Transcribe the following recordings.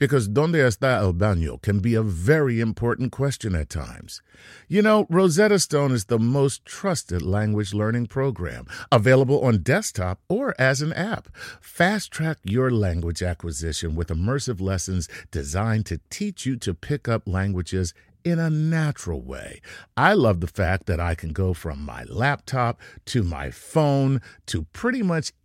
Because donde está el baño can be a very important question at times. You know, Rosetta Stone is the most trusted language learning program, available on desktop or as an app. Fast track your language acquisition with immersive lessons designed to teach you to pick up languages in a natural way. I love the fact that I can go from my laptop to my phone to pretty much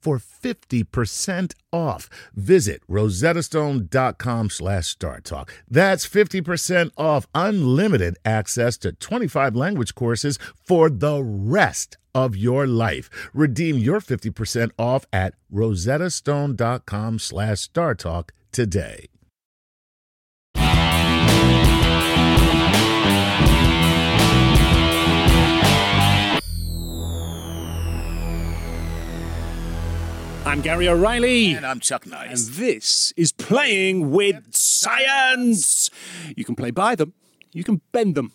for 50% off. Visit rosettastone.com slash startalk. That's 50% off unlimited access to 25 language courses for the rest of your life. Redeem your 50% off at rosettastone.com slash startalk today. I'm Gary O'Reilly. And I'm Chuck Nice. And this is Playing with Science. You can play by them, you can bend them,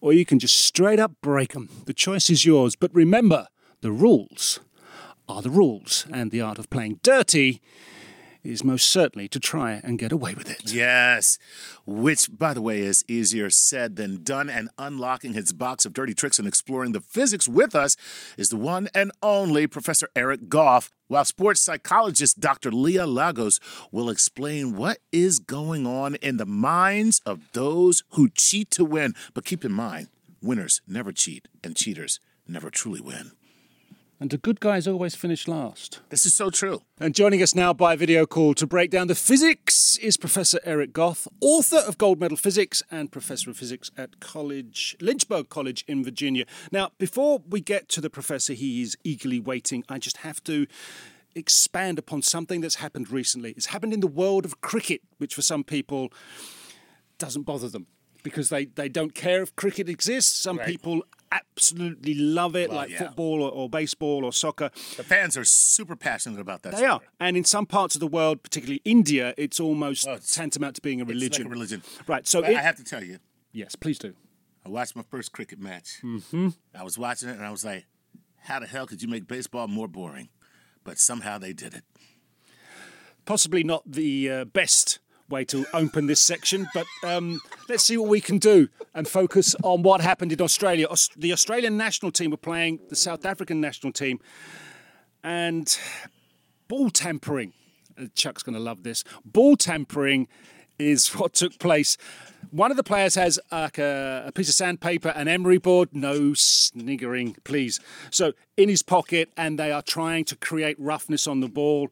or you can just straight up break them. The choice is yours. But remember, the rules are the rules, and the art of playing dirty is most certainly to try and get away with it. Yes, which, by the way, is easier said than done. And unlocking his box of dirty tricks and exploring the physics with us is the one and only Professor Eric Goff, while sports psychologist Dr. Leah Lagos will explain what is going on in the minds of those who cheat to win. But keep in mind, winners never cheat, and cheaters never truly win. And the good guys always finish last. This is so true. And joining us now by video call to break down the physics is Professor Eric Goff, author of Gold Medal Physics and Professor of Physics at College Lynchburg College in Virginia. Now, before we get to the professor, he is eagerly waiting. I just have to expand upon something that's happened recently. It's happened in the world of cricket, which for some people doesn't bother them because they, they don't care if cricket exists. Some Right. people absolutely love it, Well, like yeah. football or, or baseball or soccer. The fans are super passionate about that. They are. And in some parts of the world, particularly India, it's almost Oh, it's- tantamount to being a It's religion. like a religion. Right. So, it, I have to tell you, yes, please do. I watched my first cricket match. Mm-hmm. I was watching it and I was like, how the hell could you make baseball more boring? But somehow they did it. Possibly not the uh, best way to open this section, but um, let's see what we can do and focus on what happened in Australia. Aus- the Australian national team were playing the South African national team, and ball tampering. uh, Chuck's going to love this. Ball tampering is what took place. One of the players has like a, a piece of sandpaper, an emery board. No sniggering, please. So in his pocket, and they are trying to create roughness on the ball.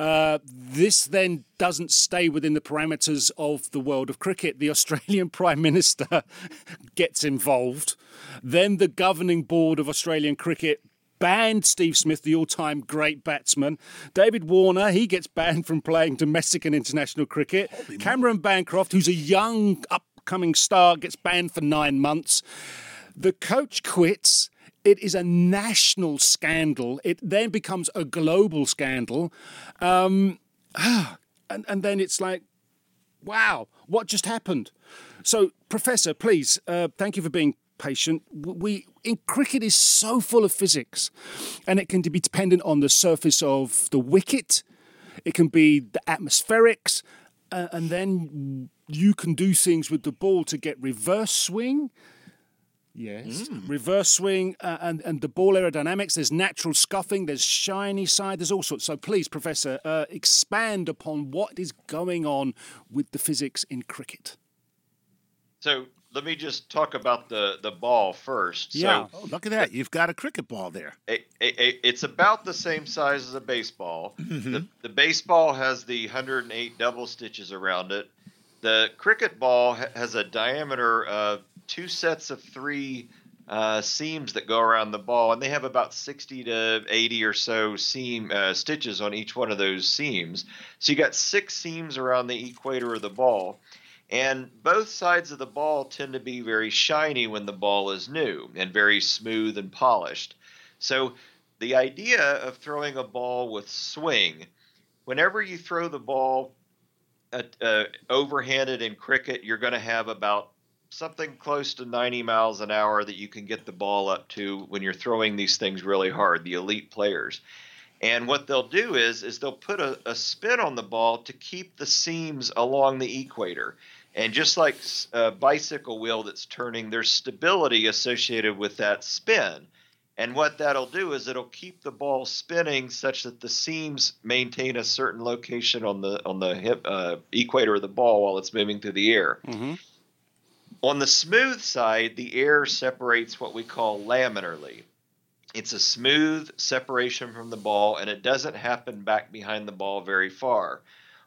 Uh, this then doesn't stay within the parameters of the world of cricket. The Australian Prime Minister gets involved. Then the governing board of Australian cricket banned Steve Smith, the all time great batsman. David Warner, he gets banned from playing domestic and international cricket. Cameron Bancroft, who's a young upcoming star, gets banned for nine months. The coach quits. It is a national scandal. It then becomes a global scandal. Um, and, and then it's like, wow, what just happened? So, Professor, please, uh, thank you for being patient. We in cricket is so full of physics, and it can be dependent on the surface of the wicket. It can be the atmospherics, uh, and then you can do things with the ball to get reverse swing. Yes. Mm. Reverse swing uh, and, and the ball aerodynamics. There's natural scuffing. There's shiny side. There's all sorts. So please, Professor, uh, expand upon what is going on with the physics in cricket. So let me just talk about the, the ball first. Yeah. So, oh, look at that. You've got a cricket ball there. A, a, a, it's about the same size as a baseball. Mm-hmm. The, the baseball has the 108 double stitches around it. The cricket ball has a diameter of two sets of three uh, seams that go around the ball, and they have about 60 to 80 or so seam uh, stitches on each one of those seams. So you got six seams around the equator of the ball. And both sides of the ball tend to be very shiny when the ball is new and very smooth and polished. So the idea of throwing a ball with swing, whenever you throw the ball uh, uh, overhanded in cricket, you're going to have about something close to 90 miles an hour that you can get the ball up to when you're throwing these things really hard, the elite players. And what they'll do is is they'll put a, a spin on the ball to keep the seams along the equator. And just like a bicycle wheel that's turning, there's stability associated with that spin. And what that'll do is it'll keep the ball spinning such that the seams maintain a certain location on the on the hip, uh, equator of the ball while it's moving through the air. Mm-hmm. On the smooth side, the air separates what we call laminarly. It's a smooth separation from the ball, and it doesn't happen back behind the ball very far.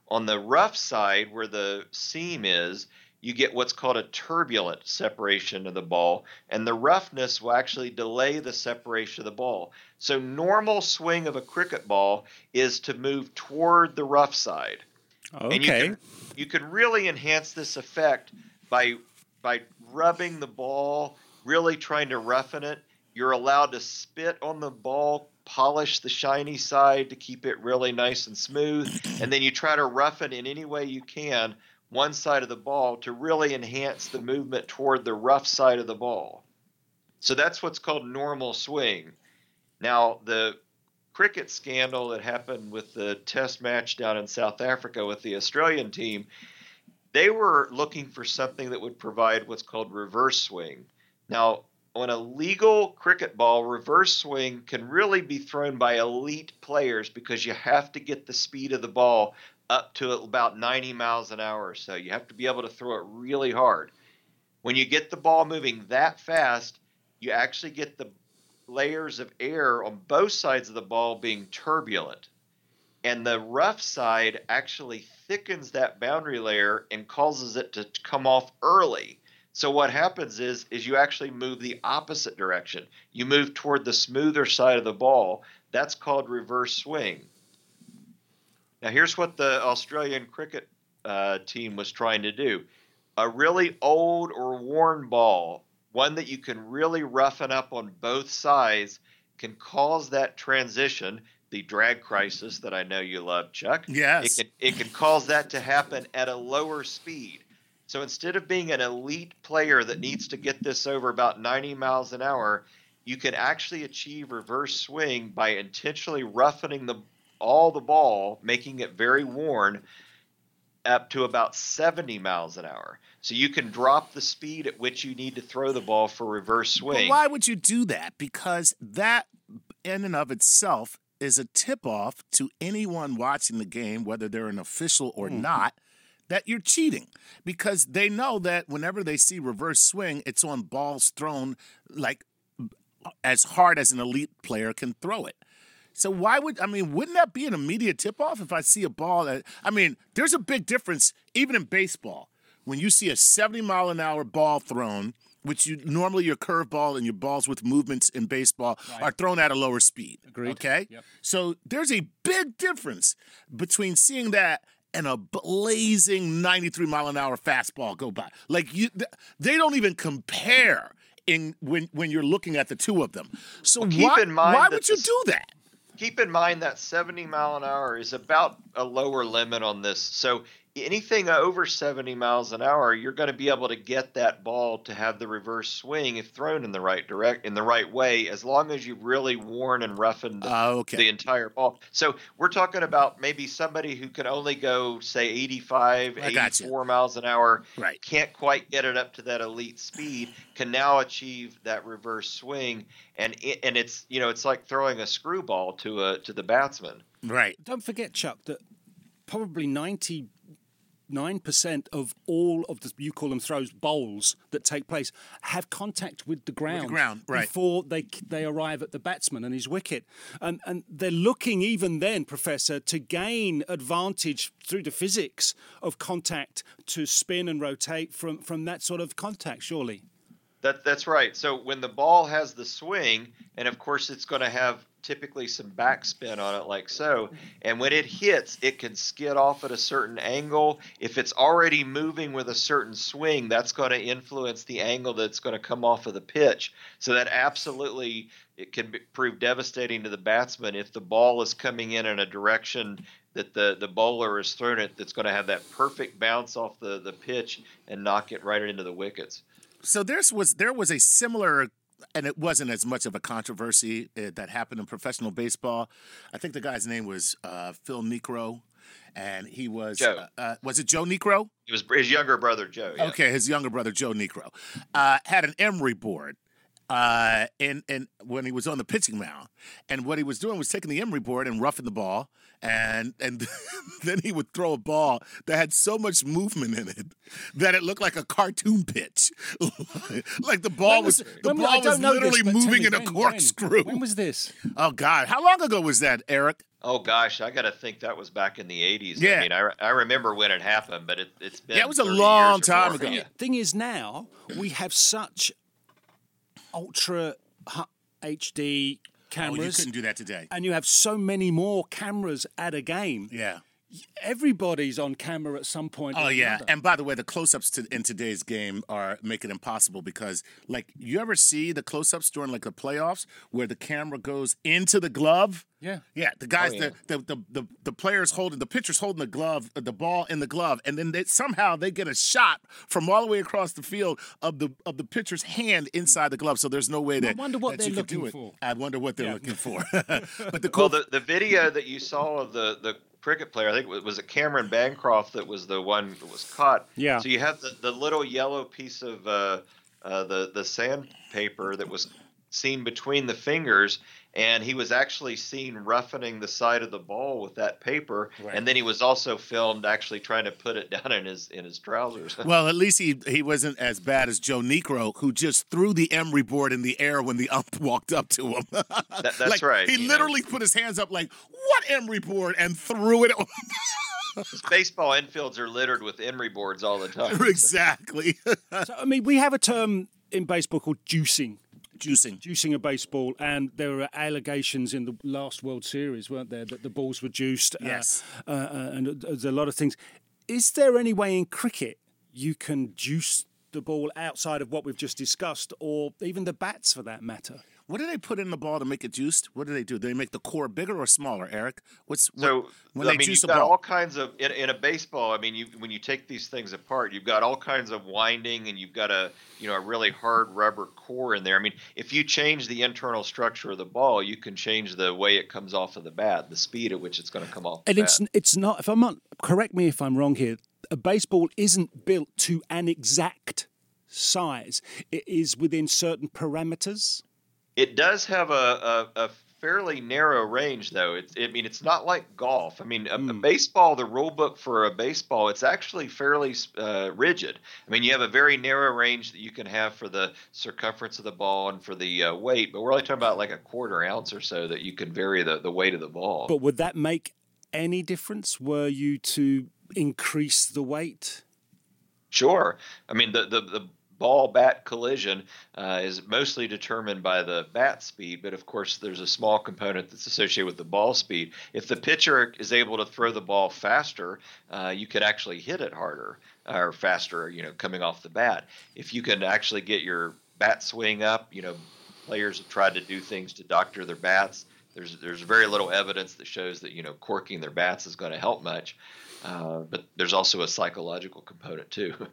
On the rough side, where the seam is, you get what's called a turbulent separation of the ball, and the roughness will actually delay the separation of the ball. So, normal swing of a cricket ball is to move toward the rough side. Okay. And you can, you can really enhance this effect by by rubbing the ball, really trying to roughen it. You're allowed to spit on the ball polish the shiny side to keep it really nice and smooth, and then you try to roughen in any way you can one side of the ball to really enhance the movement toward the rough side of the ball. So that's what's called normal swing. Now, the cricket scandal that happened with the test match down in South Africa with the Australian team, they were looking for something that would provide what's called reverse swing. Now, on a legal cricket ball, reverse swing can really be thrown by elite players because you have to get the speed of the ball up to about 90 miles an hour or so. You have to be able to throw it really hard. When you get the ball moving that fast, you actually get the layers of air on both sides of the ball being turbulent. And the rough side actually thickens that boundary layer and causes it to come off early so what happens is is you actually move the opposite direction. You move toward the smoother side of the ball. That's called reverse swing. Now here's what the Australian cricket uh, team was trying to do: a really old or worn ball, one that you can really roughen up on both sides, can cause that transition. The drag crisis that I know you love, Chuck. Yes. It can, it can cause that to happen at a lower speed. So instead of being an elite player that needs to get this over about 90 miles an hour, you can actually achieve reverse swing by intentionally roughening the all the ball, making it very worn up to about 70 miles an hour. So you can drop the speed at which you need to throw the ball for reverse swing. But why would you do that? Because that in and of itself is a tip off to anyone watching the game, whether they're an official or mm-hmm. not, that you're cheating because they know that whenever they see reverse swing, it's on balls thrown like as hard as an elite player can throw it. So why would I mean? Wouldn't that be an immediate tip off if I see a ball that I mean? There's a big difference even in baseball when you see a 70 mile an hour ball thrown, which you normally your curveball and your balls with movements in baseball right. are thrown at a lower speed. Agreed. Okay. Yep. So there's a big difference between seeing that and a blazing 93 mile an hour fastball go by. Like you, they don't even compare in when when you're looking at the two of them. So well, why, why would you do that? Keep in mind that 70 mile an hour is about a lower limit on this. So anything over 70 miles an hour, you're going to be able to get that ball to have the reverse swing if thrown in the right direct in the right way, as long as you've really worn and roughened Uh, okay. the entire ball. So we're talking about maybe somebody who can only go say 85, I gotcha. 84 miles an hour, Right. can't quite get it up to that elite speed, can now achieve that reverse swing, and it, and it's you know it's like throwing a screwball to a to the batsman. Right. Don't forget, Chuck, that probably 99% of all of the, you call them throws, bowls that take place have contact with the ground, ground, right. before they they arrive at the batsman and his wicket. And, and they're looking even then, Professor, to gain advantage through the physics of contact to spin and rotate from, from that sort of contact, surely. That that's right. So when the ball has the swing, and of course it's going to have typically some backspin on it, like so. And when it hits, it can skid off at a certain angle. If it's already moving with a certain swing, that's going to influence the angle that's going to come off of the pitch. So that absolutely it can be, prove devastating to the batsman if the ball is coming in in a direction that the, the bowler has thrown it that's going to have that perfect bounce off the, the pitch and knock it right into the wickets. So there's was there was a similar and it wasn't as much of a controversy uh, that happened in professional baseball. I think the guy's name was uh, Phil Niekro, and he was Joe. Uh, uh, was it Joe Niekro? It was his younger brother Joe. yeah. Okay, his younger brother Joe Niekro uh, had an emery board. Uh, and and when he was on the pitching mound, and what he was doing was taking the emery board and roughing the ball, and and then he would throw a ball that had so much movement in it that it looked like a cartoon pitch, like the ball When was, the when ball don't was know this, literally moving me in a when, when? corkscrew. When was this? oh God, how long ago was that, Eric? Oh gosh, I got to think that was back in the '80s. Yeah. I mean, I, I remember when it happened, but it, it's been Yeah, it was a long time ago. Yeah. thing is now we have such ultra HD Oh, you cameras couldn't do that today. and you have so many more cameras at a game Yeah. Everybody's on camera at some point Oh yeah, another. and by the way, the close-ups to, in today's game are make it impossible because, like, you ever see the close-ups during like the playoffs where the camera goes into the glove? Yeah. yeah. The guys, Oh, yeah. the, the, the the the players holding the pitchers holding the glove, uh, the ball in the glove, and then they somehow they get a shot from all the way across the field of the of the pitcher's hand inside the glove. So there's no way that I wonder what they're you could do looking for. I wonder what they're Yeah. looking for. but the cool Well, the, the video that you saw of the, the cricket player, I think it was it Cameron Bancroft that was the one that was caught. Yeah. So you have the, the little yellow piece of uh, uh, the the sandpaper that was seen between the fingers, and he was actually seen roughening the side of the ball with that paper, Right. and then he was also filmed actually trying to put it down in his in his trousers. Well, at least he he wasn't as bad as Joe Niekro, who just threw the emery board in the air when the ump walked up to him. that's Like, right, He you know. literally put his hands up like, "What emery board?" and threw it. Baseball infields are littered with emery boards all the time. exactly. So, I mean, we have a term in baseball called juicing. Juicing. Juicing a baseball, and there were allegations in the last World Series, weren't there, that the balls were juiced? uh, Yes. Uh, uh, and there's a lot of things. Is there any way in cricket you can juice the ball outside of what we've just discussed, or even the bats for that matter? What do they put in the ball to make it juiced? What do they do? Do they make the core bigger or smaller, Eric? What's So what, when I they mean, juice you've a got ball? all kinds of in, in a baseball. I mean, you when you take these things apart, you've got all kinds of winding, and you've got a you know a really hard rubber core in there. I mean, if you change the internal structure of the ball, you can change the way it comes off of the bat, the speed at which it's going to come off. The And it's bat. it's not. If I'm not, correct me if I'm wrong here. A baseball isn't built to an exact size. It is within certain parameters. It does have a, a, a fairly narrow range, though. It's, I mean, it's not like golf. I mean, a, Hmm. a baseball, the rule book for a baseball, it's actually fairly uh, rigid. I mean, you have a very narrow range that you can have for the circumference of the ball and for the uh, weight, but we're only talking about like a quarter ounce or so that you can vary the, the weight of the ball. But would that make any difference were you to increase the weight? Sure. I mean, the, the, the ball bat collision uh, is mostly determined by the bat speed, but of course, there's a small component that's associated with the ball speed. If the pitcher is able to throw the ball faster, uh, you could actually hit it harder or faster, you know, coming off the bat. If you can actually get your bat swing up, you know, players have tried to do things to doctor their bats there's there's very little evidence that shows that you know corking their bats is going to help much. Uh, but there's also a psychological component too.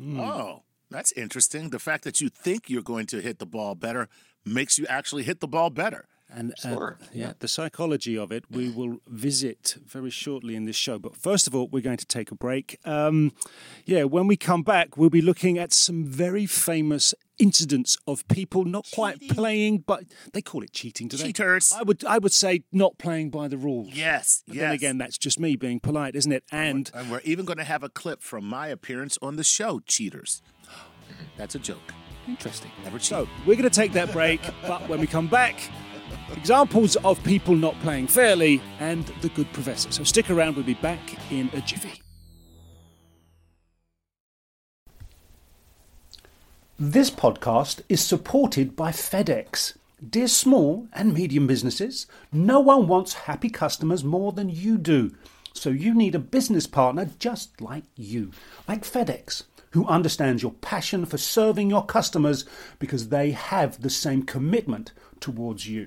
Mm. Oh, that's interesting. The fact that you think you're going to hit the ball better makes you actually hit the ball better. And uh, yeah, the psychology of it we will visit very shortly in this show. But first of all, we're going to take a break. Um, yeah, when we come back, we'll be looking at some very famous incidents of people not cheating. quite playing, but they call it cheating today. Cheaters. I would I would say not playing by the rules. Yes. But yes. Then again, that's just me being polite, isn't it? And and we're even going to have a clip from my appearance on the show, Cheaters. That's a joke. Interesting. Never cheat. So we're going to take that break, but when we come back examples of people not playing fairly, and the good professor. So stick around, we'll be back in a jiffy. This podcast is supported by FedEx. Dear small and medium businesses, no one wants happy customers more than you do. So you need a business partner just like you, like FedEx, who understands your passion for serving your customers because they have the same commitment towards you.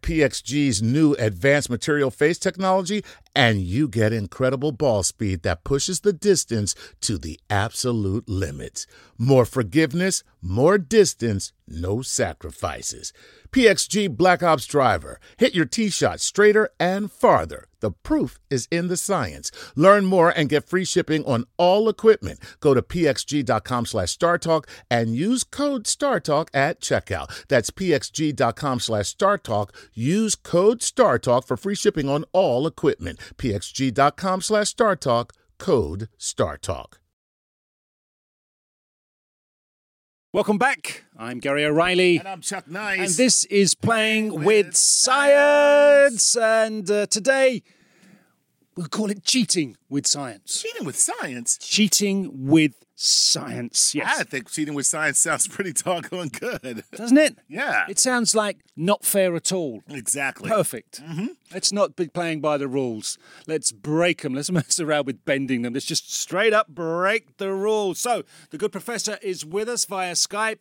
PXG's new advanced material face technology, and you get incredible ball speed that pushes the distance to the absolute limits. More forgiveness, more distance, no sacrifices. PXG Black Ops Driver. Hit your tee shot straighter and farther. The proof is in the science. Learn more and get free shipping on all equipment. Go to pxg.com slash StarTalk and use code StarTalk at checkout. That's pxg.com slash StarTalk. Use code StarTalk for free shipping on all equipment. pxg.com slash StarTalk. Code StarTalk. Welcome back. I'm Gary O'Reilly. And I'm Chuck Nice. And this is Playing with, with Science. And uh, today, we'll call it Cheating with Science. Cheating with Science? Cheating with Science, yes. I think Cheating with Science sounds pretty doggone good. Doesn't it? Yeah. It sounds like not fair at all. Exactly. Perfect. Mm-hmm. Let's not be playing by the rules. Let's break them. Let's mess around with bending them. Let's just straight up break the rules. So, the good professor is with us via Skype.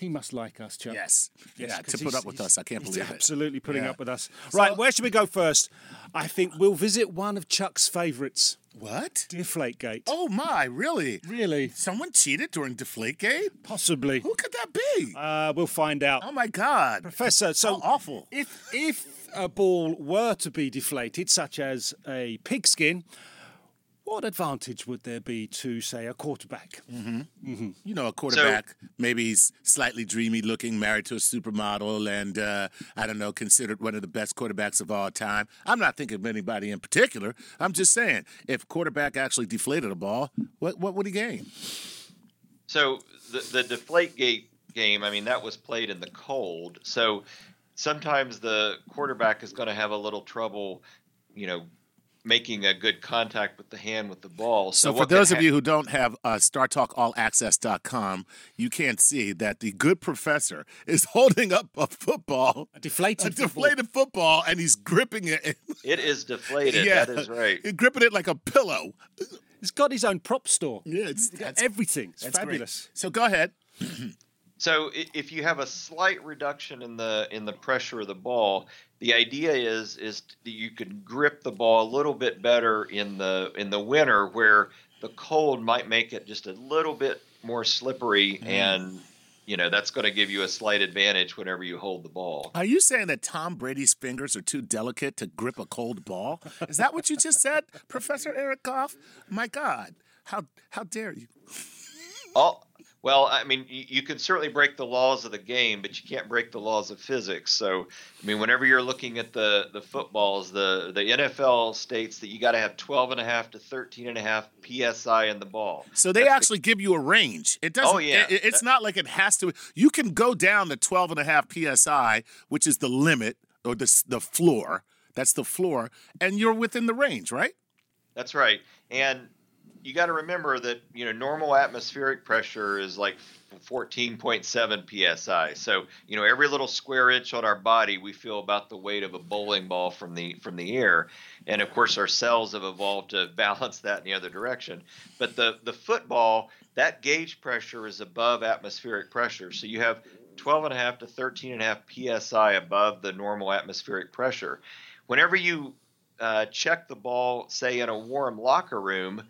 He must like us, Chuck. Yes. yes yeah, to put up with us. I can't believe it. Absolutely putting yeah. up with us. Right, so, where should we go first? I think we'll visit one of Chuck's favourites. What? Deflategate. Oh my, really? Really? Someone cheated during Deflategate? Possibly. Who could that be? Uh, we'll find out. oh my God. Professor, so How awful. If if a ball were to be deflated, such as a pigskin, what advantage would there be to, say, a quarterback? You know, a quarterback, maybe he's slightly dreamy looking, married to a supermodel, and uh, I don't know, considered one of the best quarterbacks of all time. I'm not thinking of anybody in particular. I'm just saying, if quarterback actually deflated a ball, what, what would he gain? So the the deflate gate game, I mean, that was played in the cold. So sometimes the quarterback is going to have a little trouble, you know, making a good contact with the hand with the ball. So, So, for what can those of hap- you who don't have uh, StarTalkAllAccess.com, you can't see that the good professor is holding up a football, A deflated a football. deflated football, and he's gripping it. it is deflated. yeah, That is right. He's gripping it like a pillow. He's got his own prop store. Yeah, it's, He's got that's, everything. It's that's great. fabulous. So go ahead. So if you have a slight reduction in the in the pressure of the ball, the idea is is that you can grip the ball a little bit better in the in the winter where the cold might make it just a little bit more slippery mm. and you know that's going to give you a slight advantage whenever you hold the ball. Are you saying that Tom Brady's fingers are too delicate to grip a cold ball? Is that what you just said, Professor Eric Goff? My God, how how dare you? All, well, I mean, you, can certainly break the laws of the game, but you can't break the laws of physics. So, I mean, whenever you're looking at the, the footballs, the, the NFL states that you got to have 12 and a half to 13 and a half psi in the ball. So they That's the- actually give you a range. It doesn't. Oh, yeah. it- it's not like it has to. You can go down to 12 and a half psi, which is the limit or the the floor. That's the floor, and you're within the range, right? That's right. And you got to remember that, you know, normal atmospheric pressure is like 14.7 psi. So, you know, every little square inch on our body, we feel about the weight of a bowling ball from the from the air. And of course, our cells have evolved to balance that in the other direction. But the the football, that gauge pressure is above atmospheric pressure. So you have 12 and a half to 13 and a half psi above the normal atmospheric pressure. Whenever you uh, check the ball, say in a warm locker room,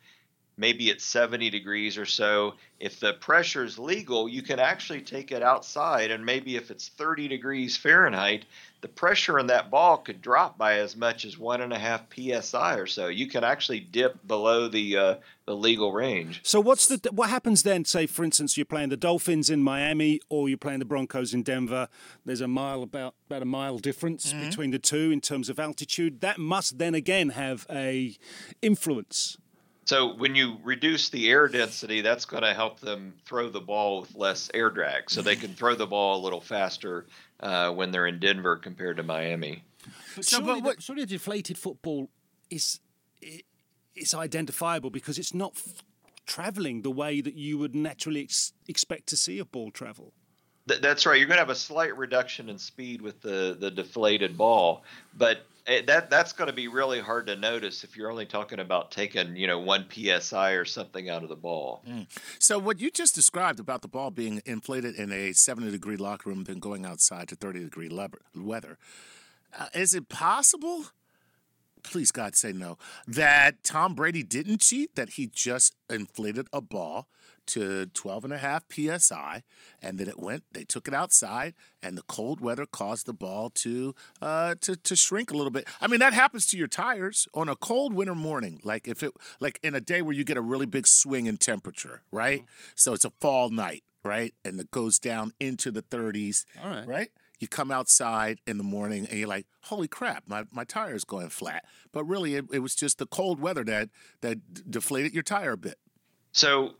maybe it's 70 degrees or so. If the pressure is legal, you can actually take it outside, and maybe if it's 30 degrees Fahrenheit, the pressure in that ball could drop by as much as one and a half psi or so. You can actually dip below the uh, the legal range. So what's the what happens then? Say, for instance, you're playing the Dolphins in Miami, or you're playing the Broncos in Denver. There's a mile about about a mile difference between the two in terms of altitude. That must then again have a influence. So when you reduce the air density, that's going to help them throw the ball with less air drag, so they can throw the ball a little faster uh, when they're in Denver compared to Miami. But So, surely, but what- the, surely a deflated football is i- is identifiable because it's not f- traveling the way that you would naturally ex- expect to see a ball travel. Th- that's right. You're going to have a slight reduction in speed with the, the deflated ball, but it, that that's going to be really hard to notice if you're only talking about taking you know one psi or something out of the ball. So what you just described about the ball being inflated in a 70 degree locker room, then going outside to 30 degree weather, uh, is it possible? Please God, say no. That Tom Brady didn't cheat. That he just inflated a ball to 12 and a half psi, and then it went. They took it outside, and the cold weather caused the ball to uh, to to shrink a little bit. I mean, that happens to your tires on a cold winter morning. Like if it like in a day where you get a really big swing in temperature, right? So it's a fall night, right, and it goes down into the 30s. All right. right. You come outside in the morning and you're like, "Holy crap, my, my tire is going flat." But really, it, it was just the cold weather that that d- deflated your tire a bit. So, w-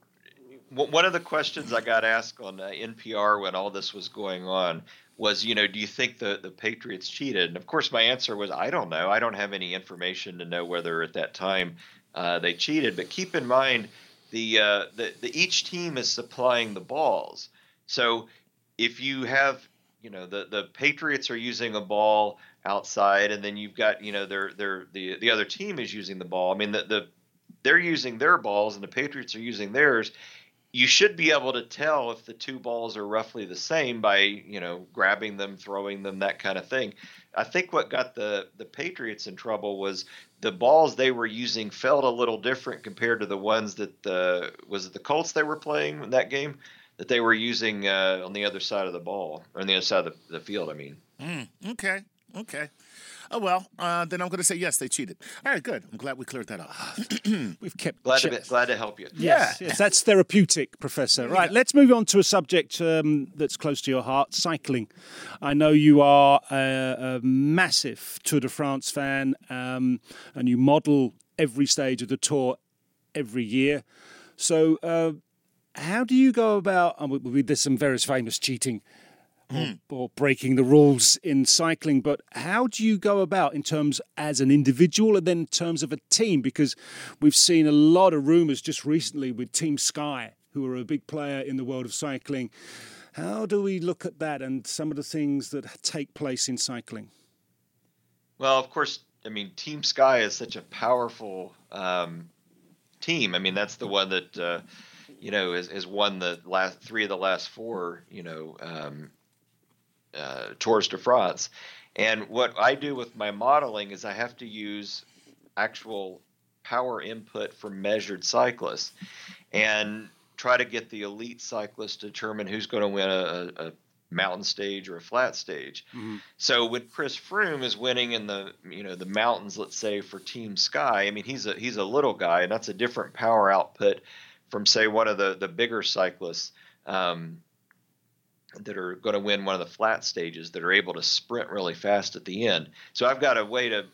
one of the questions I got asked on uh, NPR when all this was going on was, you know, do you think the, the Patriots cheated? And of course, my answer was, I don't know. I don't have any information to know whether at that time uh, they cheated. But keep in mind, the, uh, the, the each team is supplying the balls. So, if you have, you know, the, the Patriots are using a ball outside, and then you've got, you know, their their the the other team is using the ball. I mean, the the they're using their balls and the Patriots are using theirs. You should be able to tell if the two balls are roughly the same by you know grabbing them, throwing them, that kind of thing. I think what got the the Patriots in trouble was the balls they were using felt a little different compared to the ones that the was it the Colts they were playing in that game that they were using uh, on the other side of the ball or on the other side of the, the field. I mean. Mm, okay. Okay. Oh well, uh, then I'm going to say yes, they cheated. All right, good. I'm glad we cleared that up. We've kept glad check- to glad to help you. Yes, yes, that's therapeutic, Professor. Right, let's move on to a subject um, that's close to your heart: cycling. I know you are a, a massive Tour de France fan, um, and you model every stage of the tour every year. So, uh, how do you go about? And we, we, there's some very famous cheating or, or, breaking the rules in cycling. But how do you go about in terms as an individual and then in terms of a team? Because we've seen a lot of rumours just recently with Team Sky, who are a big player in the world of cycling. How do we look at that and some of the things that take place in cycling? Well, of course, I mean, Team Sky is such a powerful um, team. I mean, that's the one that. Uh, you know, has, has won the last three of the last four, you know, um, uh, Tours de France. And what I do with my modeling is I have to use actual power input from measured cyclists and try to get the elite cyclists to determine who's going to win a, a mountain stage or a flat stage. Mm-hmm. So when Chris Froome is winning in the you know the mountains, let's say for Team Sky, I mean he's a he's a little guy and that's a different power output from say one of the the bigger cyclists um, that are going to win one of the flat stages that are able to sprint really fast at the end. So I've got a way to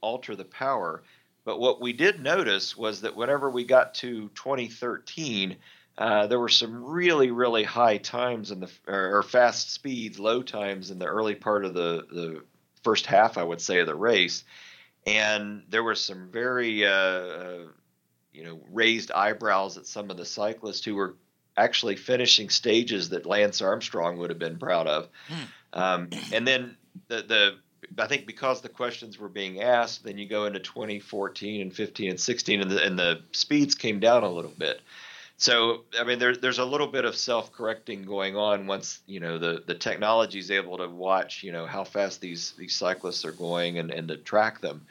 alter the power. But what we did notice was that whenever we got to 2013, uh, there were some really, really high times in the or fast speeds, low times in the early part of the the first half, I would say, of the race, and there were some very uh, you know raised eyebrows at some of the cyclists who were actually finishing stages that Lance Armstrong would have been proud of. Hmm. Um, and then the the I think because the questions were being asked, then you go into 2014 and 15 and 16, and the, and the speeds came down a little bit. So I mean, there's there's a little bit of self-correcting going on once you know the the technology is able to watch you know how fast these these cyclists are going and and to track them,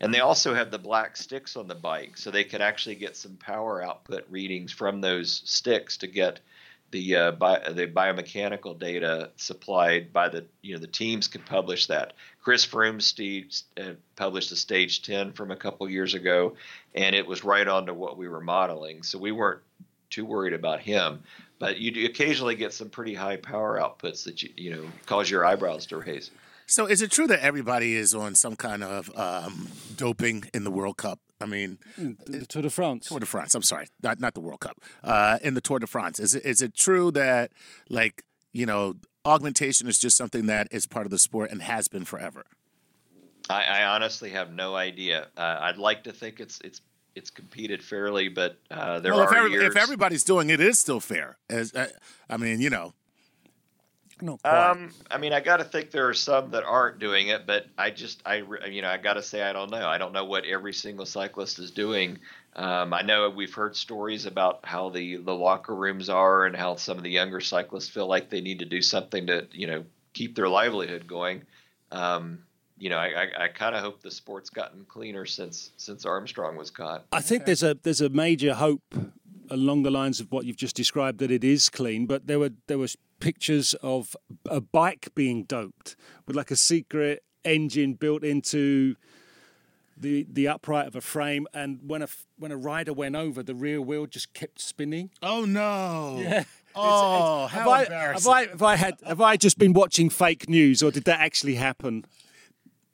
and they also have the black sticks on the bike, so they can actually get some power output readings from those sticks to get the uh, bi- the biomechanical data supplied by the you know the teams can publish that. Chris Froome Steve, uh, published a stage 10 from a couple years ago, and it was right on to what we were modeling. So we weren't too worried about him. But you occasionally get some pretty high power outputs that you you know cause your eyebrows to raise. So is it true that everybody is on some kind of um, doping in the World Cup? I mean, the Tour de France. Tour de France. I'm sorry, not not the World Cup. Uh, in the Tour de France, is it is it true that like you know augmentation is just something that is part of the sport and has been forever? I, I honestly have no idea. Uh, I'd like to think it's it's it's competed fairly, but uh, there well, are if, every, years. if everybody's doing it, it is still fair. As uh, I mean, you know. No, um, I mean, I got to think there are some that aren't doing it, but I just, I, you know, I got to say, I don't know. I don't know what every single cyclist is doing. Um, I know we've heard stories about how the the locker rooms are and how some of the younger cyclists feel like they need to do something to, you know, keep their livelihood going. Um, you know, I, I, I kind of hope the sport's gotten cleaner since since Armstrong was caught. I think there's a there's a major hope along the lines of what you've just described that it is clean, but there were there was pictures of a bike being doped with like a secret engine built into the the upright of a frame, and when a when a rider went over, the rear wheel just kept spinning. Oh no! Yeah. Oh, it's, it's, oh, how have embarrassing! I, have I have I had have I just been watching fake news, or did that actually happen?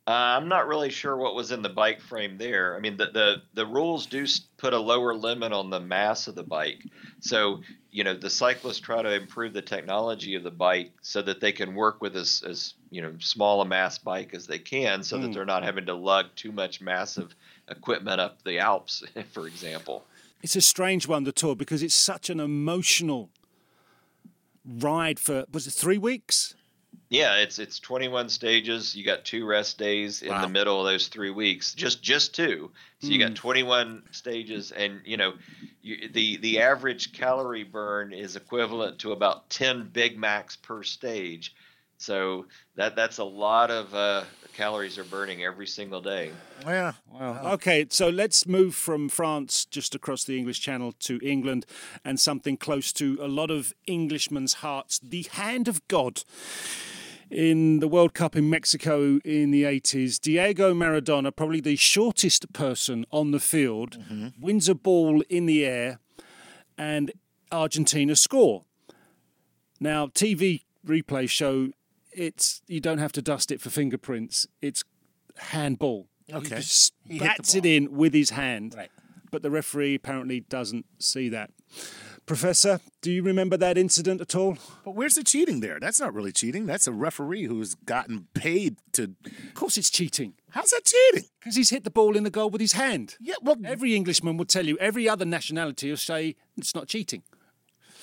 Uh, I'm not really sure what was in the bike frame there. I mean, the, the the rules do put a lower limit on the mass of the bike, so you know the cyclists try to improve the technology of the bike so that they can work with as as you know small a mass bike as they can, so mm. that they're not having to lug too much massive equipment up the Alps, for example. It's a strange one, the tour, because it's such an emotional ride for was it three weeks? Yeah, it's it's 21 stages. You got two rest days in Wow. the middle of those three weeks. Just just two. So you got hmm. 21 stages, and you know, you, the the average calorie burn is equivalent to about 10 Big Macs per stage. So that that's a lot of uh, calories are burning every single day. Yeah. Wow. Okay, so let's move from France just across the English Channel to England and something close to a lot of Englishmen's hearts the hand of God. In the World Cup in Mexico in the 80s, Diego Maradona, probably the shortest person on the field, wins a ball in the air and Argentina score. Now, TV replays show it's you don't have to dust it for fingerprints. It's handball. Okay. He bats it in with his hand. Right. But the referee apparently doesn't see that. Professor, do you remember that incident at all? But where's the cheating there? That's not really cheating. That's a referee who's gotten paid to. Of course, it's cheating How's that cheating? because he's hit the ball in the goal with his hand. Yeah, well, Every Englishman will tell you. Every other nationality will say it's not cheating.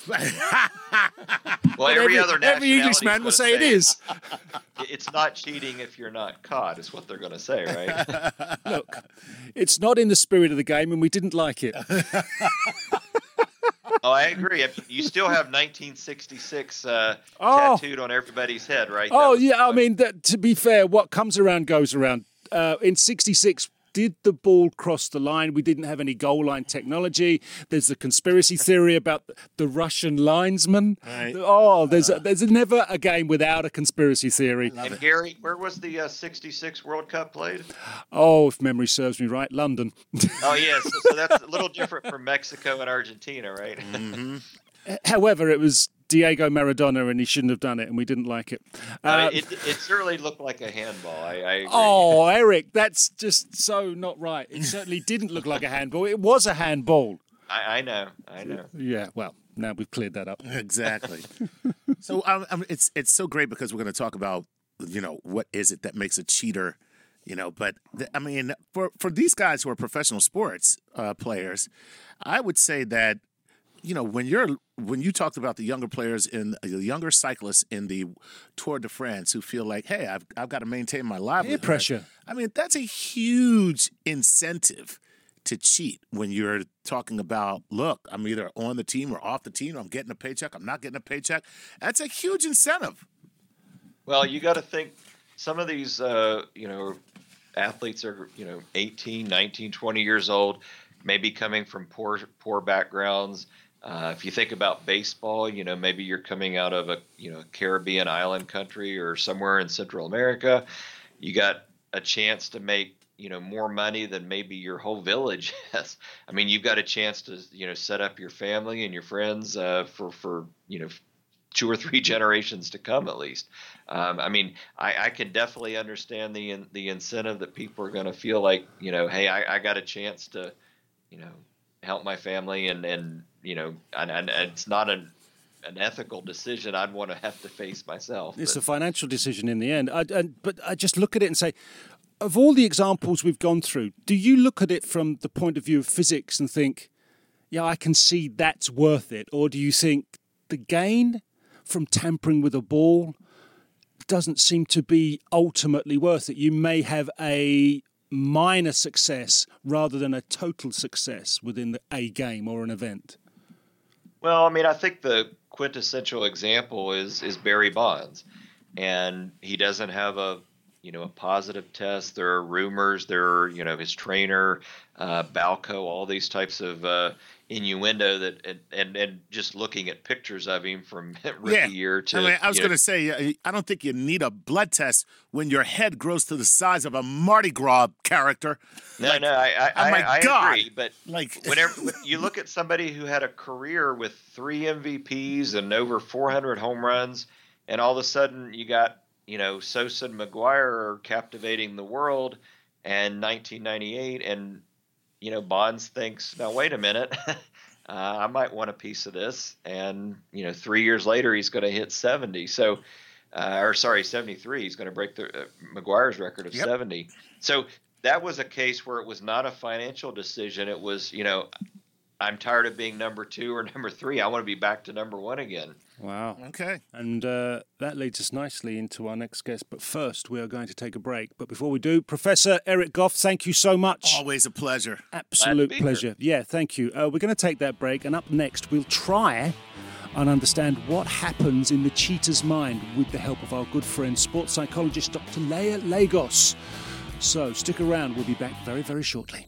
Well, every, other every Englishman will nationality's say it is. It's not cheating if you're not caught, is what they're going to say, right? Look, it's not in the spirit of the game, and we didn't like it. oh, I agree. You still have 1966 uh, Oh. tattooed on everybody's head, right? Oh yeah, I mean, that, to be fair, what comes around goes around. Uh, in '66, did the ball cross the line? We didn't have any goal line technology. There's the conspiracy theory about the Russian linesman. Right. Oh, there's a, there's never a game without a conspiracy theory. And Gary, where was the uh, 66 World Cup played? Oh, if memory serves me right, London. Oh, yes. so, so that's a little different from Mexico and Argentina, right? Mm-hmm. However, it was Diego Maradona, and he shouldn't have done it, and we didn't like it. I Uh, it, it certainly looked like a handball. I, I. Oh, Eric, that's just so not right. It certainly didn't look like a handball. It was a handball. I, I know. I know. Yeah, well, now we've cleared that up. exactly. so um, um, it's it's so great because we're going to talk about you know what is it that makes a cheater, you know. But th- I mean, for for these guys who are professional sports uh, players, I would say that you know when you're when you talked about the younger players in the younger cyclists in the Tour de France who feel like, hey, I've I've got to maintain my livelihood. pressure. I mean, that's a huge incentive to cheat when you're talking about, look, I'm either on the team or off the team. I'm getting a paycheck. I'm not getting a paycheck. That's a huge incentive. Well, you got to think some of these, uh, you know, athletes are, you know, 18, 19, 20 years old, maybe coming from poor, poor backgrounds. Uh, if you think about baseball, you know, maybe you're coming out of a, you know, Caribbean island country or somewhere in Central America. You got a chance to make, you know, more money than maybe your whole village has. I mean, you've got a chance to, you know, set up your family and your friends uh, for, for, you know, two or three generations to come at least. Um, I mean, I, I can definitely understand the in- the incentive that people are going to feel like, you know, hey, I, I got a chance to, you know, help my family, and and you know, and, and, and it's not an an ethical decision I'd want to have to face myself. It's but- a financial decision in the end. I, and, but I just look at it and say, of all the examples we've gone through, do you look at it from the point of view of physics and think, yeah, I can see that's worth it? Or do you think the gain from tampering with a ball doesn't seem to be ultimately worth it? You may have a minor success rather than a total success within the, a game or an event. Well, I mean, I think the quintessential example is is Barry Bonds, and he doesn't have a you know a positive test. There are rumors. There are you know his trainer, uh, Balco, all these types of uh, innuendo that and, and and just looking at pictures of him from rookie Yeah. year to I mean, I was going to say, I don't think you need a blood test when your head grows to the size of a Mardi Gras character. No, no, I, I, oh my I, I God. agree. But Like- whenever you look at somebody who had a career with three MVPs and over 400 home runs, and all of a sudden you got you know Sosa and McGwire are captivating the world, and 1998, and you know Bonds thinks, now wait a minute. Uh, I might want a piece of this, and you know, three years later, he's going to hit 70. So, uh, or sorry, 73. He's going to break the uh, McGwire's record of Yep. 70. So that was a case where it was not a financial decision. It was, you know, I'm tired of being number two or number three. I want to be back to number one again. Wow. Okay. And uh, that leads us nicely into our next guest. But first, we are going to take a break. But before we do, Professor Eric Goff, thank you so much. Always a pleasure. Absolute be pleasure. Yeah, thank you. Uh, we're going to take that break. And up next, we'll try and understand what happens in the cheater's mind with the help of our good friend, sports psychologist Dr. Leah Lagos. So stick around. We'll be back very, very shortly.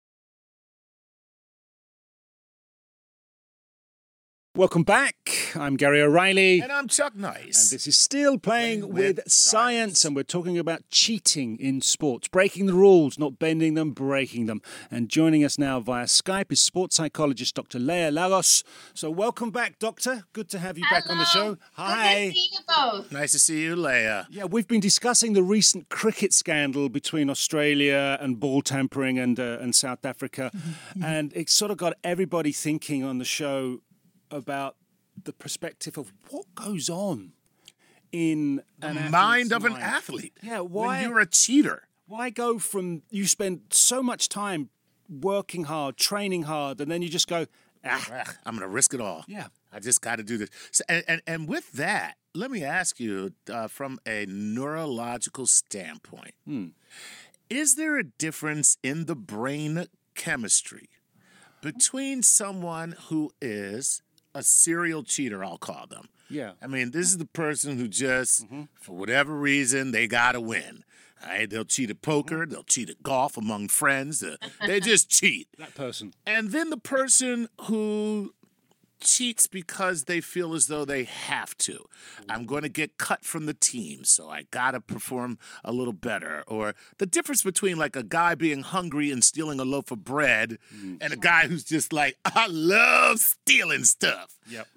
Welcome back. I'm Gary O'Reilly. And I'm Chuck Nice. And this is still playing, Playing with, with science, science. and we're talking about cheating in sports, breaking the rules, not bending them, breaking them. And joining us now via Skype is sports psychologist Dr. Leah Lagos. So, welcome back, Doctor. Good to have you back on the show. Hi. Good to see you both. nice to see you, Leah. Yeah, we've been discussing the recent cricket scandal between Australia and ball tampering and uh, and South Africa, and it sort of got everybody thinking on the show about the perspective of what goes on in The mind of an mind. athlete. Yeah, why When you're a cheater. why go from you spend so much time working hard, training hard, and then you just go ah I'm going to risk it all. yeah. I just got to do this. So, and, and, and with that, let me ask you uh, from a neurological standpoint is there a difference in the brain chemistry between someone who is a serial cheater, I'll call them? Yeah. I mean, this is the person who just, for whatever reason, they got to win. All right, they'll cheat at poker, they'll cheat at golf among friends. uh, they just cheat. That person. And then the person who cheats because they feel as though they have to. Mm-hmm. I'm going to get cut from the team, so I got to perform a little better. Or the difference between like a guy being hungry and stealing a loaf of bread mm-hmm. and a guy who's just like, I love stealing stuff. Yep.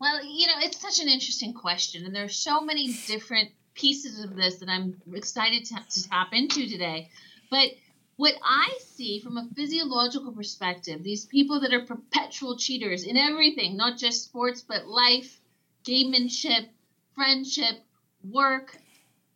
Well, you know, it's such an interesting question, and there's so many different pieces of this that I'm excited to, to tap into today. But what I see from a physiological perspective, these people that are perpetual cheaters in everything, not just sports, but life, gamemanship, friendship, work,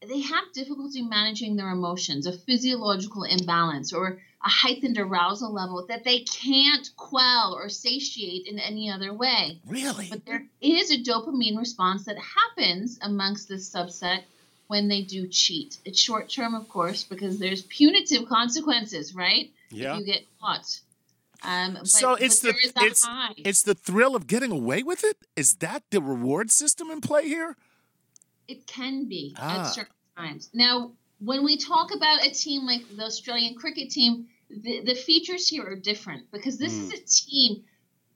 they have difficulty managing their emotions, a physiological imbalance or a heightened arousal level that they can't quell or satiate in any other way. Really? But there is a dopamine response that happens amongst this subset when they do cheat. It's short term, of course, because there's punitive consequences, right? Yeah. If you get caught. Um, but, so it's the there is a it's high. it's the thrill of getting away with it. Is that the reward system in play here? It can be Ah. at certain times. Now, when we talk about a team like the Australian cricket team, the, the features here are different because this is a team.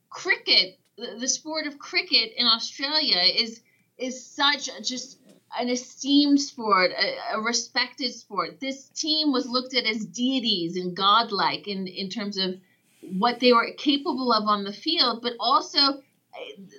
Cricket, the, the sport of cricket in Australia is is such a- just an esteemed sport, a, a respected sport. This team was looked at as deities and godlike in in terms of what they were capable of on the field, but also uh,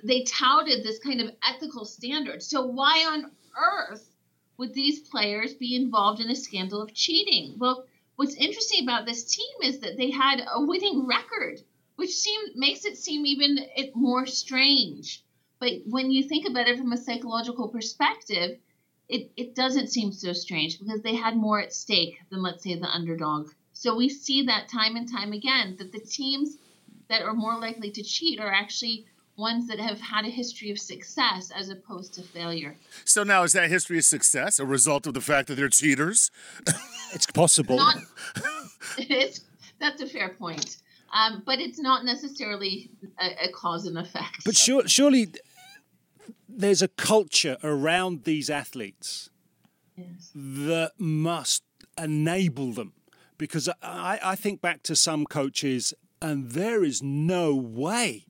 they touted this kind of ethical standard. So why on earth would these players be involved in a scandal of cheating? Well, what's interesting about this team is that they had a winning record which seems makes it seem even more strange. But when you think about it from a psychological perspective, it, it doesn't seem so strange because they had more at stake than let's say the underdog. So we see that time and time again that the teams that are more likely to cheat are actually ones that have had a history of success as opposed to failure. So now is that history of success a result of the fact that they're cheaters? it's possible. Not, it's, that's a fair point. Um, but it's not necessarily a, a cause and effect. But sure, surely there's a culture around these athletes yes. that must enable them. Because I, I think back to some coaches, and there is no way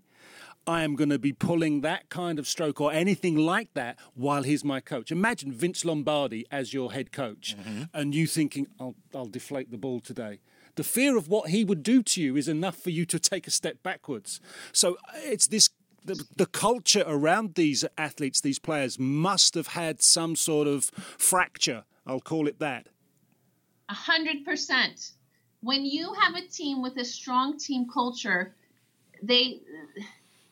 I am going to be pulling that kind of stroke or anything like that while he's my coach. Imagine Vince Lombardi as your head coach mm-hmm. and you thinking, I'll, I'll deflate the ball today. The fear of what he would do to you is enough for you to take a step backwards. So uh, it's this the, the, culture around these athletes, these players, must have had some sort of fracture. I'll call it that. A hundred percent. When you have a team with a strong team culture, they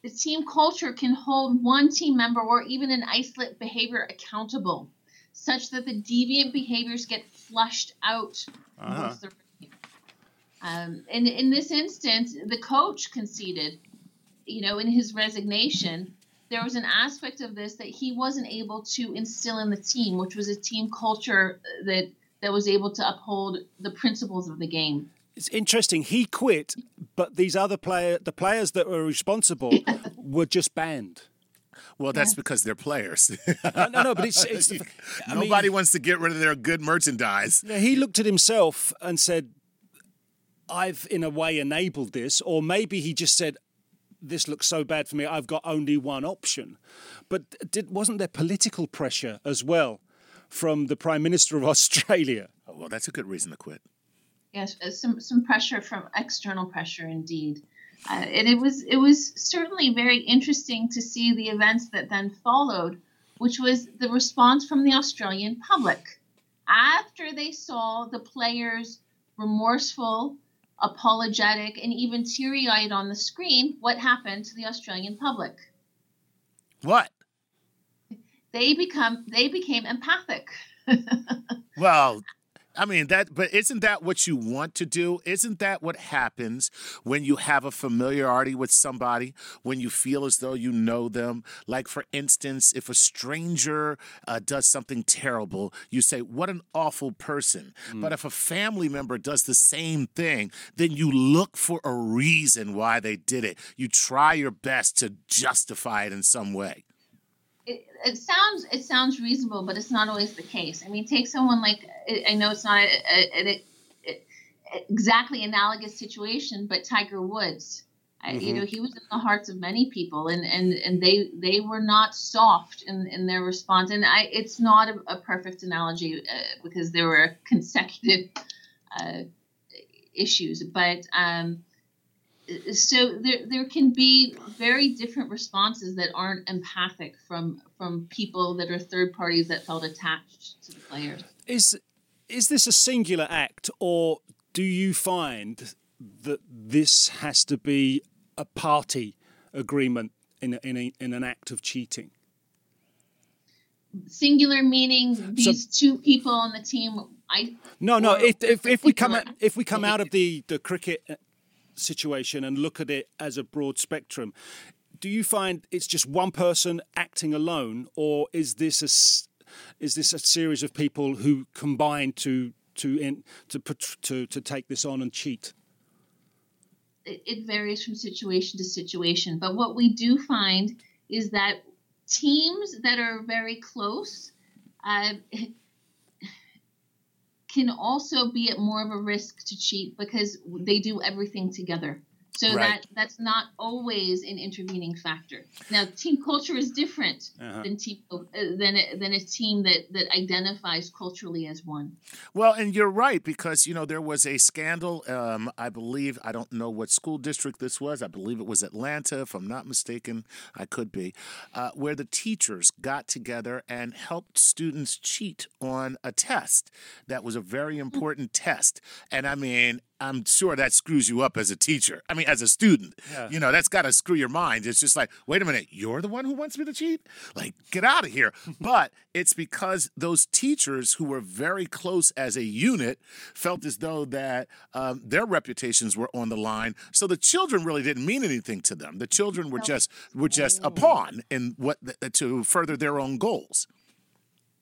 the team culture can hold one team member or even an isolate behavior accountable, such that the deviant behaviors get flushed out. Uh-huh. Um, and in this instance, the coach conceded, you know, in his resignation, there was an aspect of this that he wasn't able to instill in the team, which was a team culture that that was able to uphold the principles of the game it's interesting. He quit, but these other player, the players that were responsible, were just banned. Well, that's yeah. because they're players. no, no, no, but it's, it's nobody mean, wants to get rid of their good merchandise. Yeah, he looked at himself and said, "I've in a way enabled this," or maybe he just said, "This looks so bad for me. I've got only one option." But did, wasn't there political pressure as well from the Prime Minister of Australia? Oh, well, that's a good reason to quit yes, uh, some some pressure from external pressure indeed. Uh, and it was it was certainly very interesting to see the events that then followed, which was the response from the Australian public after they saw the players remorseful, apologetic, and even teary-eyed on the screen. What happened to the Australian public? What? They become they became empathic. well, I mean that, but isn't that what you want to do? Isn't that what happens when you have a familiarity with somebody? When you feel as though you know them? Like for instance, if a stranger uh, does something terrible, you say, "What an awful person." Mm. But if a family member does the same thing, then you look for a reason why they did it. You try your best to justify it in some way it, it sounds it sounds reasonable, but it's not always the case. I mean, take someone like I know it's not an exactly analogous situation, but Tiger Woods. Mm-hmm. you know, he was in the hearts of many people, and and and they they were not soft in in their response. And I, it's not a, a perfect analogy uh, because there were consecutive uh, issues, but. Um, so there, there can be very different responses that aren't empathic from from people that are third parties that felt attached to the players. Is is this a singular act, or do you find that this has to be a party agreement in a, in, a, in an act of cheating? Singular meaning these so, two people on the team. I no no. If, if, if we come out, if we come out of the the cricket situation and look at it as a broad spectrum, do you find it's just one person acting alone, or is this a is this a series of people who combine to to in, to to to take this on and cheat? It varies from situation to situation, but what we do find is that teams that are very close uh, can also be at more of a risk to cheat because they do everything together. So right. that that's not always an intervening factor. Now, team culture is different uh-huh. than team uh, than a, than a team that that identifies culturally as one. Well, and you're right because you know there was a scandal. Um, I believe I don't know what school district this was. I believe it was Atlanta, if I'm not mistaken. I could be, uh, where the teachers got together and helped students cheat on a test that was a very important mm-hmm. test. And I mean, I'm sure that screws you up as a teacher. I mean, as a student, Yeah. you know, that's got to screw your mind. It's just like, wait a minute, you're the one who wants me to cheat? Like, get out of here. but it's because those teachers who were very close as a unit felt as though that um, their reputations were on the line. So the children really didn't mean anything to them. The children were just were just a pawn in what to further their own goals.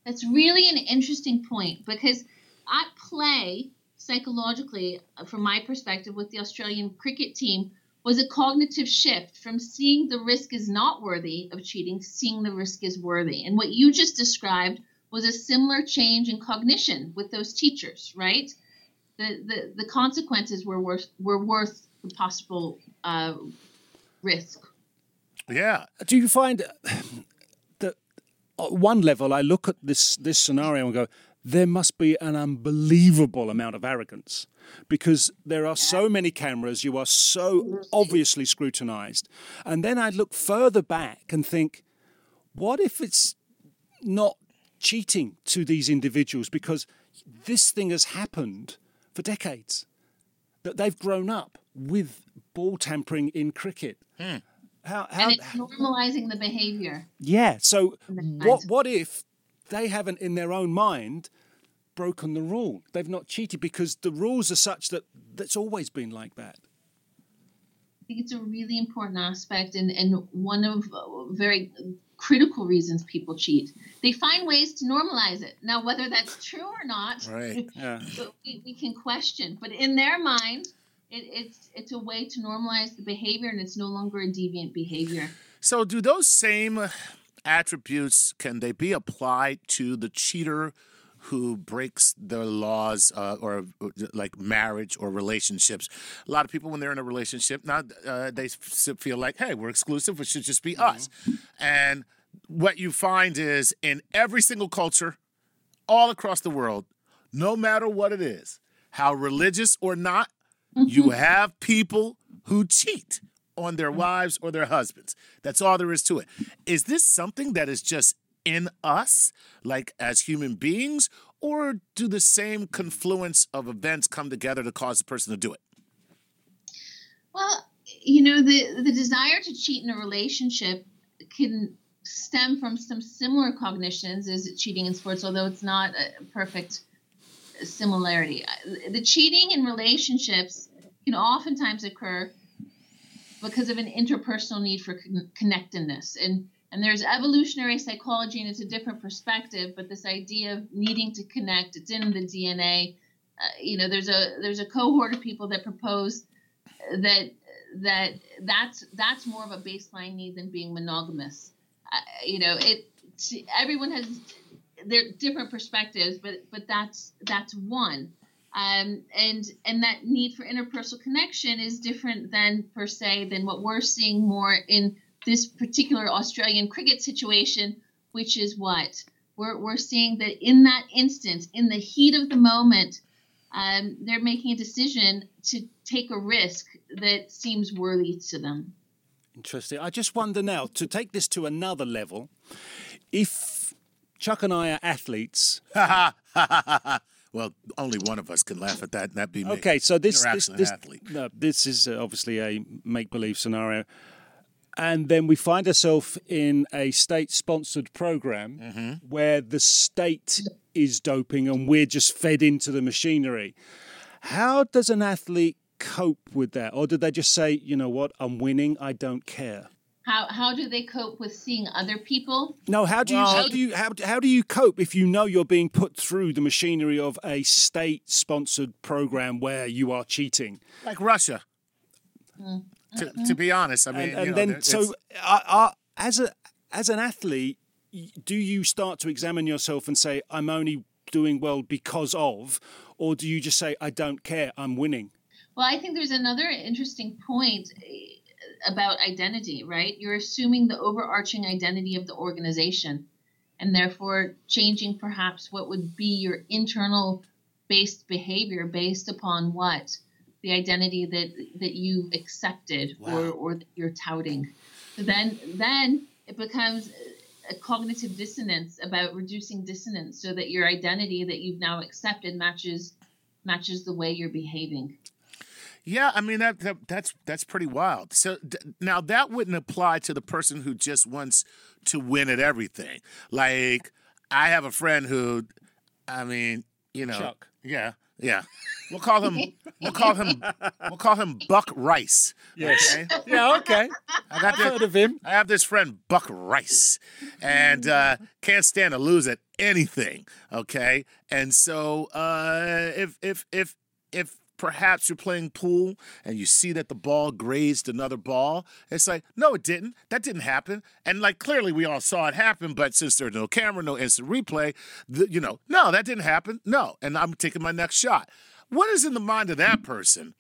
That's really an interesting point because at play psychologically, uh, from my perspective, with the Australian cricket team was a cognitive shift from seeing the risk is not worthy of cheating to seeing the risk is worthy. And what you just described was a similar change in cognition with those teachers, right? The the, the consequences were worth were worth the possible uh, risk. Yeah. Do you find that at one level, I look at this this scenario and go, there must be an unbelievable amount of arrogance because there are so many cameras, you are so obviously scrutinized. And then I look further back and think, what if it's not cheating to these individuals because this thing has happened for decades? That they've grown up with ball tampering in cricket. Hmm. How, how, and it's normalizing the behavior. yeah. So what what if they haven't in their own mind broken the rule? They've not cheated because the rules are such that that's always been like that. I think it's a really important aspect and, and one of uh, very critical reasons people cheat. They find ways to normalize it. Now, whether that's true or not, Right. Yeah. we, we can question. But in their mind, it, it's it's a way to normalize the behavior, and it's no longer a deviant behavior. So, do those same attributes can they be applied to the cheater who breaks the laws uh, or like marriage or relationships? A lot of people, when they're in a relationship, now uh, they feel like, "Hey, we're exclusive. It should just be us." And what you find is in every single culture, all across the world, no matter what it is, how religious or not, you have people who cheat on their mm-hmm. wives or their husbands. That's all there is to it. Is this something that is just in us, like as human beings, or do the same confluence of events come together to cause the person to do it? Well, you know, the the desire to cheat in a relationship can stem from some similar cognitions as cheating in sports, although it's not a perfect similarity. The cheating in relationships can oftentimes occur because of an interpersonal need for con- connectedness. And and there's evolutionary psychology and it's a different perspective but this idea of needing to connect it's in the dna uh, you know there's a there's a cohort of people that propose that that that's that's more of a baseline need than being monogamous. Uh, you know it everyone has their different perspectives but but that's that's one um, and and that need for interpersonal connection is different than per se than what we're seeing more in this particular Australian cricket situation, which is what we're we're seeing that in that instance, in the heat of the moment, um, they're making a decision to take a risk that seems worthy to them. Interesting. I just wonder now to take this to another level, if Chuck and I are athletes. well, only one of us can laugh at that, and that'd be me. Okay, so this this, this no, this is uh, obviously a make believe scenario, and then we find ourselves in a state sponsored program Mm-hmm. where the state is doping and we're just fed into the machinery. How does an athlete cope with that, or do they just say, you know what, I'm winning, I don't care? How how do they cope with seeing other people? No, how do you how do you how, how do you cope if you know you're being put through the machinery of a state sponsored program where you are cheating? Like Russia. To, to be honest, I mean, and, you know, then so uh, uh, as a as an athlete, do you start to examine yourself and say, "I'm only doing well because of," or do you just say, "I don't care, I'm winning"? Well, I think there's another interesting point about identity, right? You're assuming the overarching identity of the organization and therefore changing perhaps what would be your internal based behavior based upon what? The identity that that you accepted or, or that you're touting. So then then it becomes a cognitive dissonance about reducing dissonance so that your identity that you've now accepted matches matches the way you're behaving. Yeah, I mean that, that that's that's pretty wild. So d- now that wouldn't apply to the person who just wants to win at everything. Like I have a friend who, I mean, you know, Chuck. yeah, yeah. We'll call him. We'll call him. We'll call him Buck Rice. Yes. okay? Yeah, okay. I got I've this, heard of him. I have this friend Buck Rice, and uh, can't stand to lose at anything. Okay, and so uh, if if if if perhaps you're playing pool and you see that the ball grazed another ball, it's like no, it didn't. That didn't happen. And like clearly we all saw it happen, but since there's no camera, no instant replay, the, you know, no, that didn't happen. No, and I'm taking my next shot. What is in the mind of that person?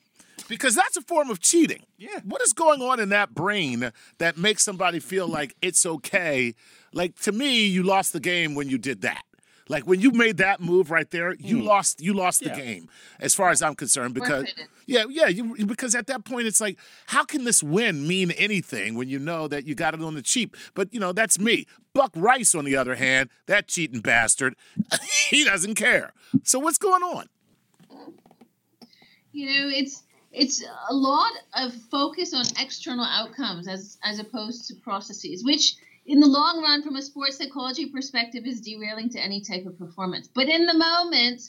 Because that's a form of cheating. Yeah. What is going on in that brain that makes somebody feel like it's okay? Like to me, you lost the game when you did that. Like when you made that move right there, you mm. lost you lost Yeah. the game as far as I'm concerned because yeah, yeah, you, because at that point it's like how can this win mean anything when you know that you got it on the cheap? But you know, that's me. Buck Rice on the other hand, that cheating bastard, he doesn't care. So what's going on? you know it's it's a lot of focus on external outcomes as as opposed to processes which in the long run from a sports psychology perspective is derailing to any type of performance. But in the moment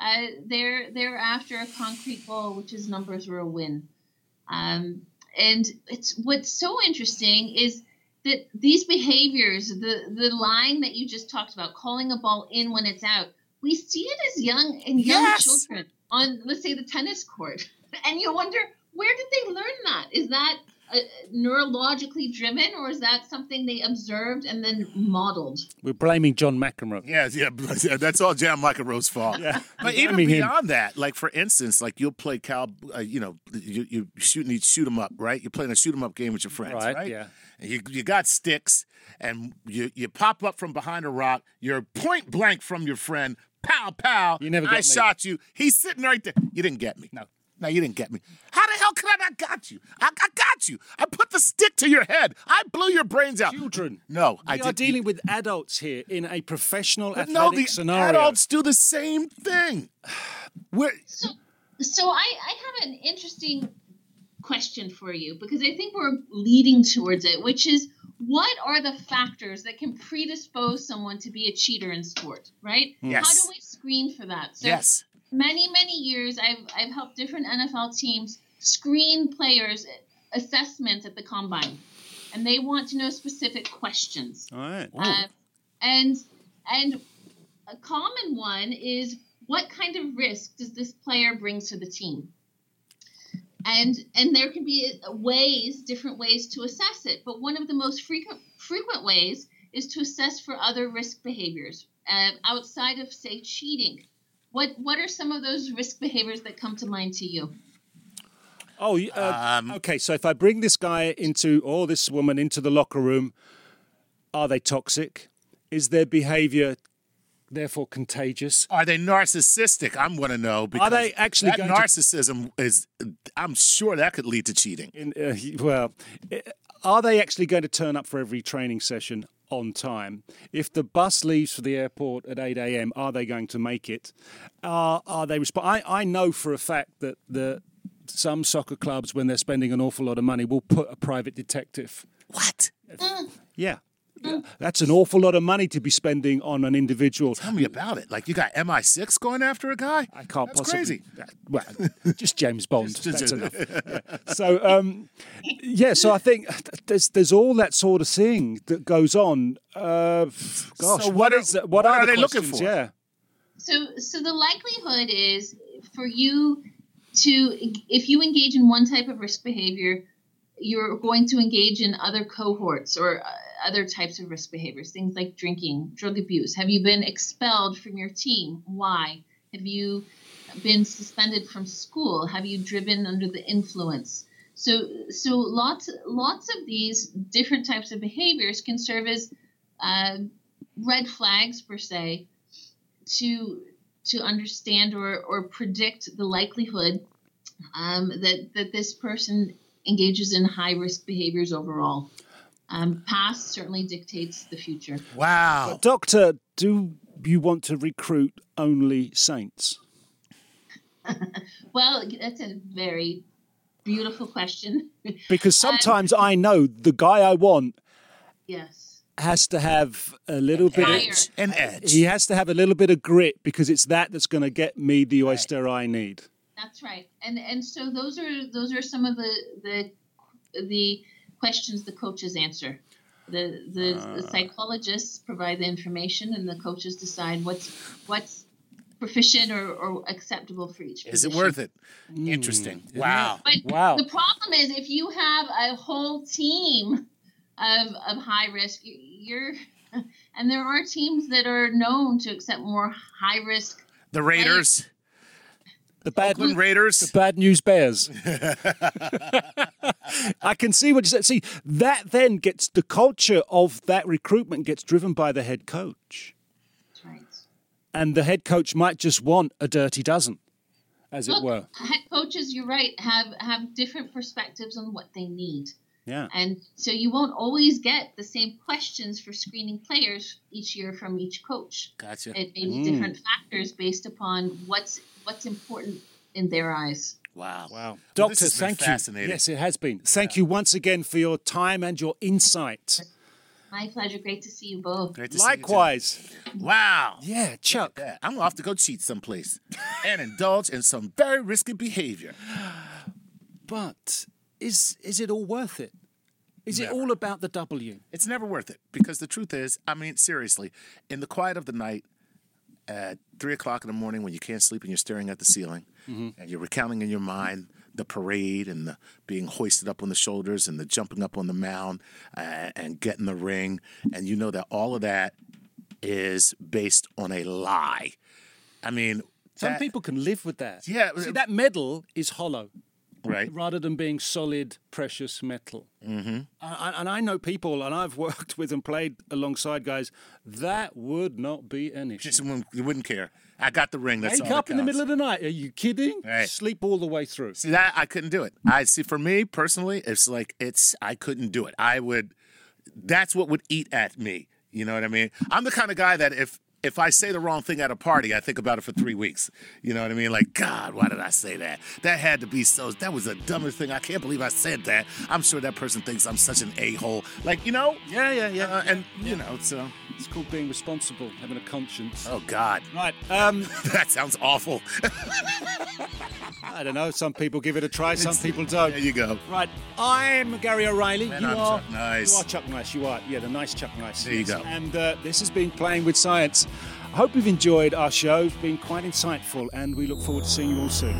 uh, they're they're after a concrete goal which is numbers or a win. Um, and it's what's so interesting is that these behaviors the the line that you just talked about calling a ball in when it's out we see it as young and young Yes. children on let's say the tennis court. And you wonder where did they learn that? Is that uh, neurologically driven or is that something they observed and then modeled We're blaming John McEnroe. Yeah, yeah, yeah, that's all Jam McEnroe's fault. Yeah. But You're even blaming him. beyond that, like for instance, like you'll play cow, uh, you know, you you shooting you shoot 'em up, right? You're playing a shoot 'em up game with your friends, Right, right? yeah. And you you got sticks, and you you pop up from behind a rock. You're point blank from your friend. Pow pow. You never I got me. shot you. He's sitting right there. You didn't get me. No. No, you didn't get me. How the hell could I not got you? I, I got you. I put the stick to your head. I blew your brains out. Children. No, I. We I are did. dealing with adults here in a professional But athletic no, the scenario. adults do the same thing. We're, So, so I, I have an interesting question for you because I think we're leading towards it, which is what are the factors that can predispose someone to be a cheater in sport, right? Yes. How do we screen for that? So yes. Many, many years I've I've helped different NFL teams screen players assessments at the combine. And they want to know specific questions. All right. Uh, and and a common one is what kind of risk does this player bring to the team? And and there can be ways, different ways to assess it. But one of the most frequent frequent ways is to assess for other risk behaviors uh, outside of say cheating. What what are some of those risk behaviors that come to mind to you? Oh, uh, Um, okay. So if I bring this guy into, or this woman into the locker room, are they toxic? Is their behavior therefore contagious? Are they narcissistic? I'm going to know. Because are they actually that going to- narcissism is? I'm sure that could lead to cheating. In, uh, well, are they actually going to turn up for every training session on time? If the bus leaves for the airport at 8 a.m., are they going to make it? Are are they resp- I, I know for a fact that the some soccer clubs, when they're spending an awful lot of money, will put a private detective. What? Yeah. That's an awful lot of money to be spending on an individual. Tell me about it. Like you got MI6 going after a guy? I can't That's possibly. crazy. Well, just James Bond. Just- That's enough. Yeah. So, um, yeah. So I think there's there's all that sort of thing that goes on. Uh, gosh, So what what are- what What, are the they looking for? Yeah. So, so the likelihood is for you to, if you engage in one type of risk behavior, you're going to engage in other cohorts or uh, other types of risk behaviors, things like drinking, drug abuse. Have you been expelled from your team? Why? Have you been suspended from school? Have you driven under the influence? So, so lots, lots of these different types of behaviors can serve as uh, red flags per se to to understand or, or predict the likelihood um, that that this person engages in high risk behaviors overall. Um, past certainly dictates the future. Wow. Doctor, do you want to recruit only saints? Well, that's a very beautiful question. Because Um, sometimes I know the guy I want yes. has to have a little bit Fire. of An edge. he has to have a little bit of grit because it's that that's going to get me the oyster I need. That's right. And and so those are those are some of the the the questions the coaches answer. The the, the ah. psychologists provide the information and the coaches decide what's what's proficient or, or acceptable for each Is it worth it? Hmm. Interesting. Wow. But Wow. the problem is if you have a whole team of of high risk, you- you're and there are teams that are known to accept more high risk. The Raiders. The bad Oakland Raiders. the bad news bears. I can see what you said. See, that then gets the culture of that recruitment gets driven by the head coach. That's right. And the head coach might just want a dirty dozen, as it were. head coaches, you're right, have have different perspectives on what they need. Yeah. And so you won't always get the same questions for screening players each year from each coach. Gotcha. It may be Mm. different factors based upon what's what's important in their eyes. Wow. Wow. Doctor, this has been thank you. Yes, it has been. Thank you once again for your time and your insight. My pleasure. Great to see you both. Great to see you, Likewise. Wow. Yeah, Chuck. Yeah, I'm off to have to go cheat someplace and indulge in some very risky behavior. But is is it all worth it? Is it all about the W? It's never worth it because the truth is, I mean, seriously, in the quiet of the night, at three o'clock in the morning when you can't sleep and you're staring at the ceiling and you're recounting in your mind the parade and the being hoisted up on the shoulders and the jumping up on the mound uh, and getting the ring, and you know that all of that is based on a lie. I mean, Some that- people can live with that. Yeah, See, that medal is hollow. Right? rather than being solid, precious metal. Mm-hmm. And, and I know people, and I've worked with and played alongside guys, that would not be an issue. Just wouldn't- you wouldn't care. I got the ring. That's Wake up in the middle of the night. Are you kidding? Right. Sleep all the way through. See that I couldn't do it. I see. For me personally, it's like it's I couldn't do it. I would. That's what would eat at me. You know what I mean? I'm the kind of guy that if if I say the wrong thing at a party, I think about it for three weeks. You know what I mean? Like, God, why did I say that? That had to be so. That was the dumbest thing. I can't believe I said that. I'm sure that person thinks I'm such an a hole. Like, you know? Yeah, yeah, yeah. Uh, and you know, so It's called being responsible, having a conscience. oh God, Right. Um, that sounds awful. I don't know. Some people give it a try, some people don't. there you go. Right. I'm Gary O'Reilly. And you I'm are Chuck Nice. You are Chuck Nice. You are. Yeah, the nice Chuck Nice. There you go. And uh, this has been Playing with Science. I hope you've enjoyed our show. It's been quite insightful, and we look forward to seeing you all soon.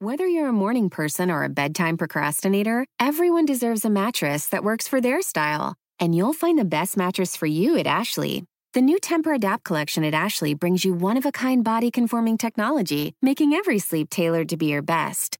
Whether you're a morning person or a bedtime procrastinator, everyone deserves a mattress that works for their style. And you'll find the best mattress for you at Ashley. The new Tempur Adapt collection at Ashley brings you one of a kind body conforming technology, making every sleep tailored to be your best.